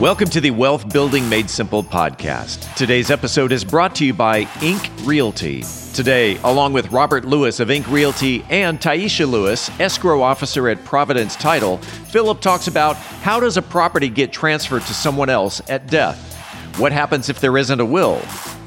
Welcome to the Wealth Building Made Simple podcast. Today's episode is brought to you by Ink Realty. Today, along with Robert Lewis of Ink Realty and Taisha Lewis, escrow officer at Providence Title, Philip talks about how does a property get transferred to someone else at death? What happens if there isn't a will?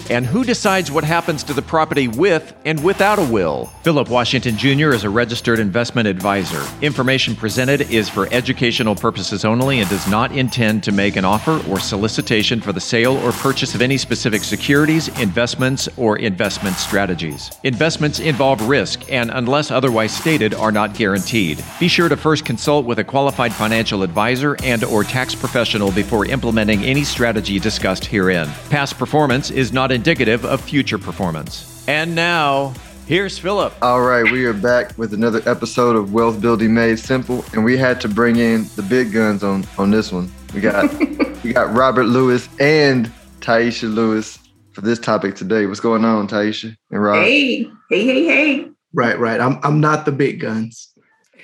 And who decides what happens to the property with and without a will? Philip Washington Jr. is a registered investment advisor. Information presented is for educational purposes only and does not intend to make an offer or solicitation for the sale or purchase of any specific securities, investments, or investment strategies. Investments involve risk and, unless otherwise stated, are not guaranteed. Be sure to first consult with a qualified financial advisor and or tax professional before implementing any strategy discussed herein. Past performance is not indicative of future performance. And now, here's Philip. All right, we are back with another episode of Wealth Building Made Simple, and we had to bring in the big guns on on this one. We got we got Robert Lewis and Taisha Lewis for this topic today. What's going on, Taisha and Rob? Hey, hey, hey, hey. Right, right. I'm I'm not the big guns.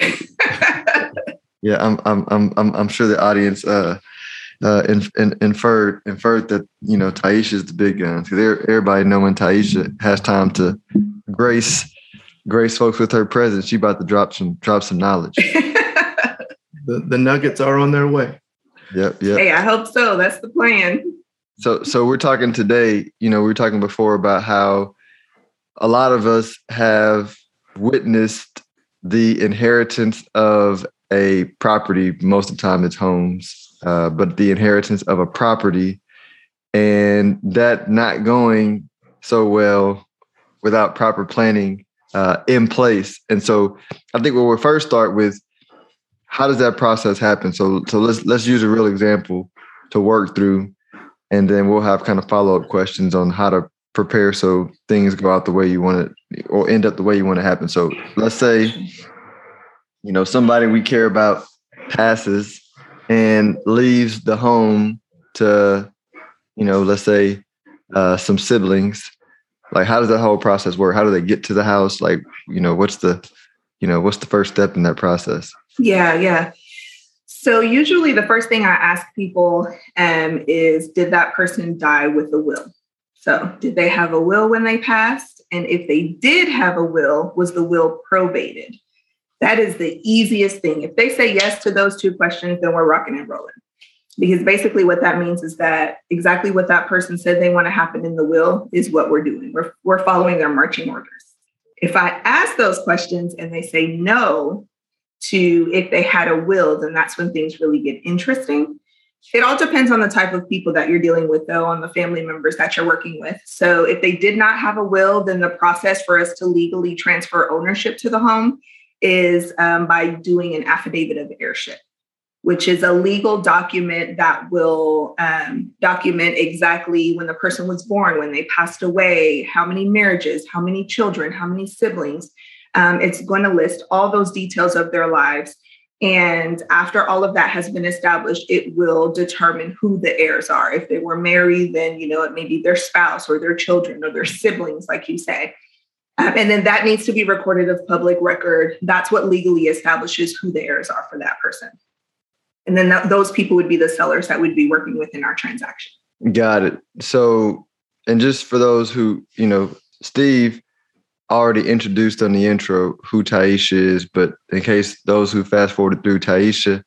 yeah, I'm I'm I'm I'm I'm sure the audience uh uh, in, in, inferred inferred that you know Taisha is the big gun because everybody know when Taisha has time to grace grace folks with her presence, she about to drop some drop some knowledge. the the nuggets are on their way. Yep, yep. Hey, I hope so. That's the plan. So so we're talking today. You know, we were talking before about how a lot of us have witnessed the inheritance of a property. Most of the time, it's homes uh, but the inheritance of a property and that not going so well without proper planning uh, in place. And so I think what we'll first start with how does that process happen? So so let's let's use a real example to work through, and then we'll have kind of follow up questions on how to prepare so things go out the way you want it or end up the way you want to happen. So let's say, you know, somebody we care about passes and leaves the home to, you know, let's say uh, some siblings, like how does that whole process work? How do they get to the house? Like, you know, what's the, you know, what's the first step in that process? Yeah, yeah. So usually the first thing I ask people um, is, did that person die with a will? So did they have a will when they passed? And if they did have a will, was the will probated? That is the easiest thing. If they say yes to those two questions, then we're rocking and rolling. Because basically, what that means is that exactly what that person said they want to happen in the will is what we're doing. We're, we're following their marching orders. If I ask those questions and they say no to if they had a will, then that's when things really get interesting. It all depends on the type of people that you're dealing with, though, on the family members that you're working with. So, if they did not have a will, then the process for us to legally transfer ownership to the home is um, by doing an affidavit of heirship, which is a legal document that will um, document exactly when the person was born, when they passed away, how many marriages, how many children, how many siblings. Um, it's going to list all those details of their lives. And after all of that has been established, it will determine who the heirs are. If they were married, then you know it may be their spouse or their children or their siblings, like you say. Um, and then that needs to be recorded of public record. That's what legally establishes who the heirs are for that person. And then th- those people would be the sellers that we'd be working within our transaction. Got it. So, and just for those who, you know, Steve already introduced on the intro who Taisha is, but in case those who fast forwarded through Taisha,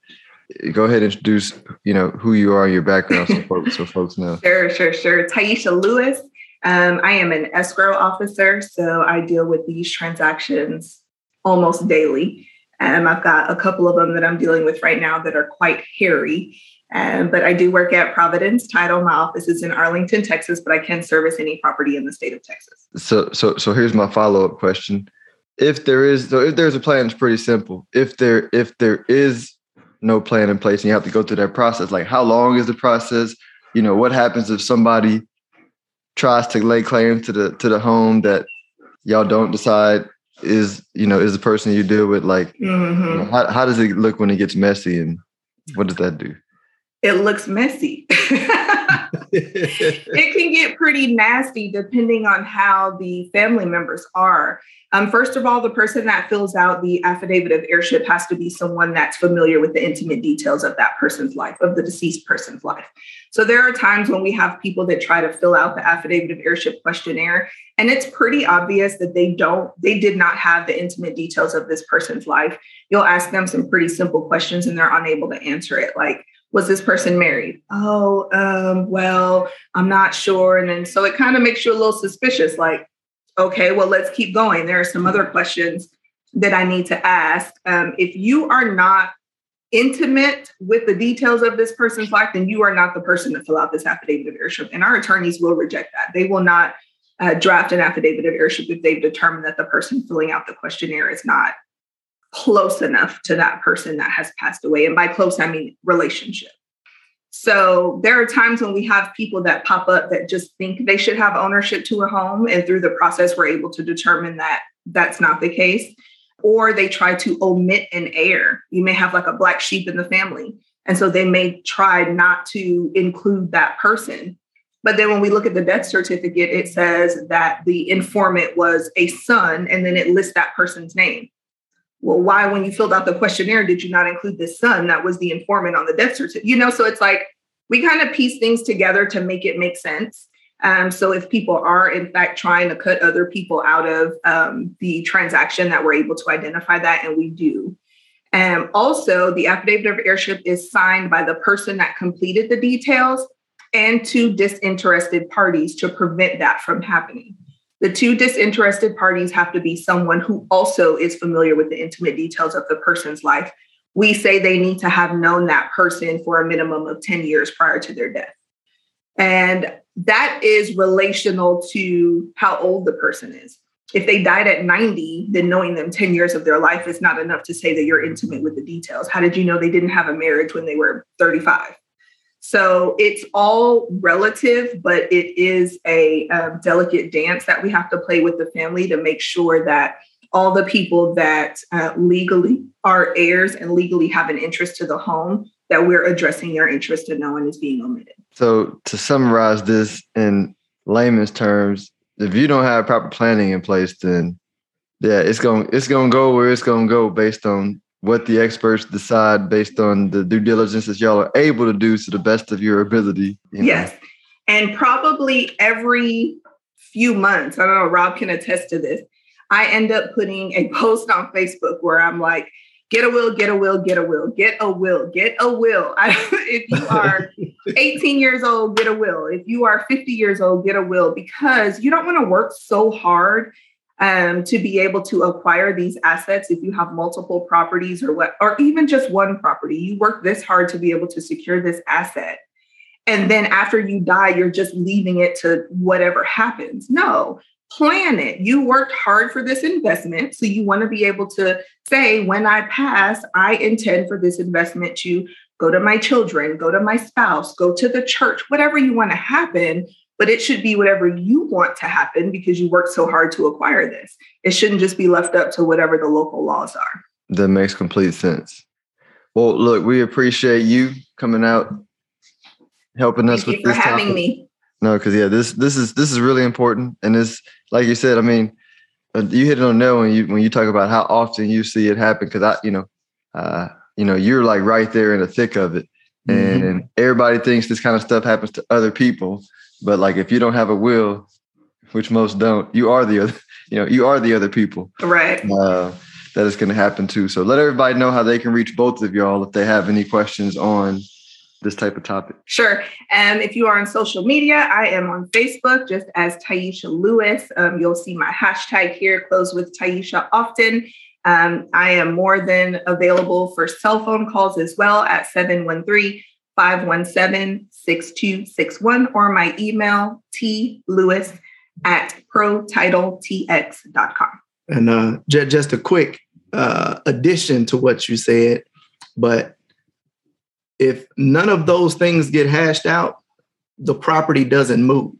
go ahead and introduce, you know, who you are and your background so folks, so folks know. Sure, sure, sure. Taisha Lewis. Um, I am an escrow officer, so I deal with these transactions almost daily. Um, I've got a couple of them that I'm dealing with right now that are quite hairy. Um, but I do work at Providence Title. My office is in Arlington, Texas, but I can service any property in the state of Texas. So, so, so here's my follow up question: If there is, so if there's a plan, it's pretty simple. If there, if there is no plan in place, and you have to go through that process, like how long is the process? You know, what happens if somebody tries to lay claim to the to the home that y'all don't decide is you know is the person you deal with like mm-hmm. you know, how, how does it look when it gets messy and what does that do it looks messy. it can get pretty nasty depending on how the family members are. Um, first of all, the person that fills out the affidavit of heirship has to be someone that's familiar with the intimate details of that person's life, of the deceased person's life. So there are times when we have people that try to fill out the affidavit of heirship questionnaire, and it's pretty obvious that they don't, they did not have the intimate details of this person's life. You'll ask them some pretty simple questions and they're unable to answer it. Like, was this person married? Oh, um, well, I'm not sure. And then so it kind of makes you a little suspicious, like, okay, well, let's keep going. There are some other questions that I need to ask. Um, if you are not intimate with the details of this person's life, then you are not the person to fill out this affidavit of heirship. And our attorneys will reject that. They will not uh, draft an affidavit of heirship if they've determined that the person filling out the questionnaire is not close enough to that person that has passed away. And by close, I mean relationship. So there are times when we have people that pop up that just think they should have ownership to a home. And through the process, we're able to determine that that's not the case. Or they try to omit an heir. You may have like a black sheep in the family. And so they may try not to include that person. But then when we look at the death certificate, it says that the informant was a son, and then it lists that person's name well, why, when you filled out the questionnaire, did you not include this son that was the informant on the death certificate? You know, so it's like we kind of piece things together to make it make sense. Um, so if people are in fact trying to cut other people out of um, the transaction, that we're able to identify that, and we do. And um, also, the affidavit of heirship is signed by the person that completed the details and two disinterested parties to prevent that from happening. The two disinterested parties have to be someone who also is familiar with the intimate details of the person's life. We say they need to have known that person for a minimum of 10 years prior to their death. And that is relational to how old the person is. If they died at 90, then knowing them 10 years of their life is not enough to say that you're intimate with the details. How did you know they didn't have a marriage when they were 35? So it's all relative, but it is a um, delicate dance that we have to play with the family to make sure that all the people that uh, legally are heirs and legally have an interest to the home that we're addressing their interest and no one is being omitted. So to summarize this in layman's terms, if you don't have proper planning in place, then yeah, it's going it's going to go where it's going to go based on what the experts decide based on the due diligence that y'all are able to do to the best of your ability. You know? Yes. And probably every few months, I don't know, Rob can attest to this. I end up putting a post on Facebook where I'm like, get a will, get a will, get a will, get a will, get a will. I, if you are 18 years old, get a will. If you are 50 years old, get a will because you don't want to work so hard um, to be able to acquire these assets if you have multiple properties or what or even just one property. You work this hard to be able to secure this asset. And then after you die you're just leaving it to whatever happens. No plan it. You worked hard for this investment so you want to be able to say when i pass i intend for this investment to go to my children go to my spouse go to the church whatever you want to happen but it should be whatever you want to happen because you worked so hard to acquire this. It shouldn't just be left up to whatever the local laws are. That makes complete sense. Well, look, we appreciate you coming out, helping us Thank with this. for having topic. me. No, because yeah, this this is this is really important, and it's like you said. I mean, uh, you hit it on nail when you when you talk about how often you see it happen. Because I, you know, uh, you know, you're like right there in the thick of it, mm-hmm. and everybody thinks this kind of stuff happens to other people. But like if you don't have a will, which most don't, you are the other, you know, you are the other people. Right. Uh, that is going to happen too. So let everybody know how they can reach both of y'all if they have any questions on this type of topic. Sure. And if you are on social media, I am on Facebook just as Taisha Lewis. Um, you'll see my hashtag here, close with Taisha often. Um, I am more than available for cell phone calls as well at 713 517 6261 or my email t lewis at protitletx.com. And uh, just, just a quick uh, addition to what you said, but if none of those things get hashed out, the property doesn't move.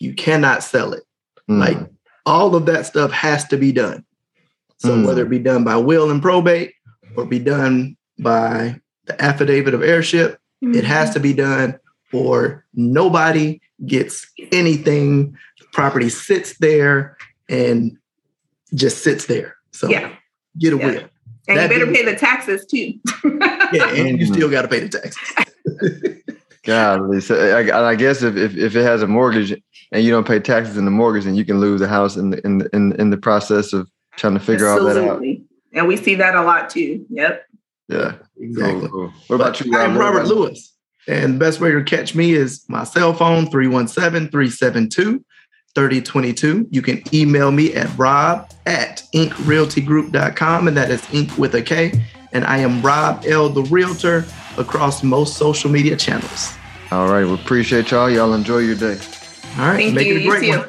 You cannot sell it. Mm. Like all of that stuff has to be done. So mm. whether it be done by will and probate or be done by the affidavit of heirship, Mm-hmm. It has to be done or nobody gets anything. The property sits there and just sits there. So yeah. get a Yeah. will. And That you better pay the taxes too. Yeah, and you still got to pay the taxes. Golly. So I, I guess if, if if it has a mortgage and you don't pay taxes in the mortgage, then you can lose the house in the in the, in, in the process of trying to figure all that out. Absolutely. And we see that a lot too. Yep. Yeah. Exactly. Cool, cool. What about But you? I'm Robert about- Lewis. And the best way to catch me is my cell phone, 317-372-3022. You can email me at rob at inkrealtygroup.com, and that is ink with a K. And I am Rob L. the Realtor across most social media channels. All right. We appreciate y'all. Y'all enjoy your day. All right, Thank make you. it a You great too. one.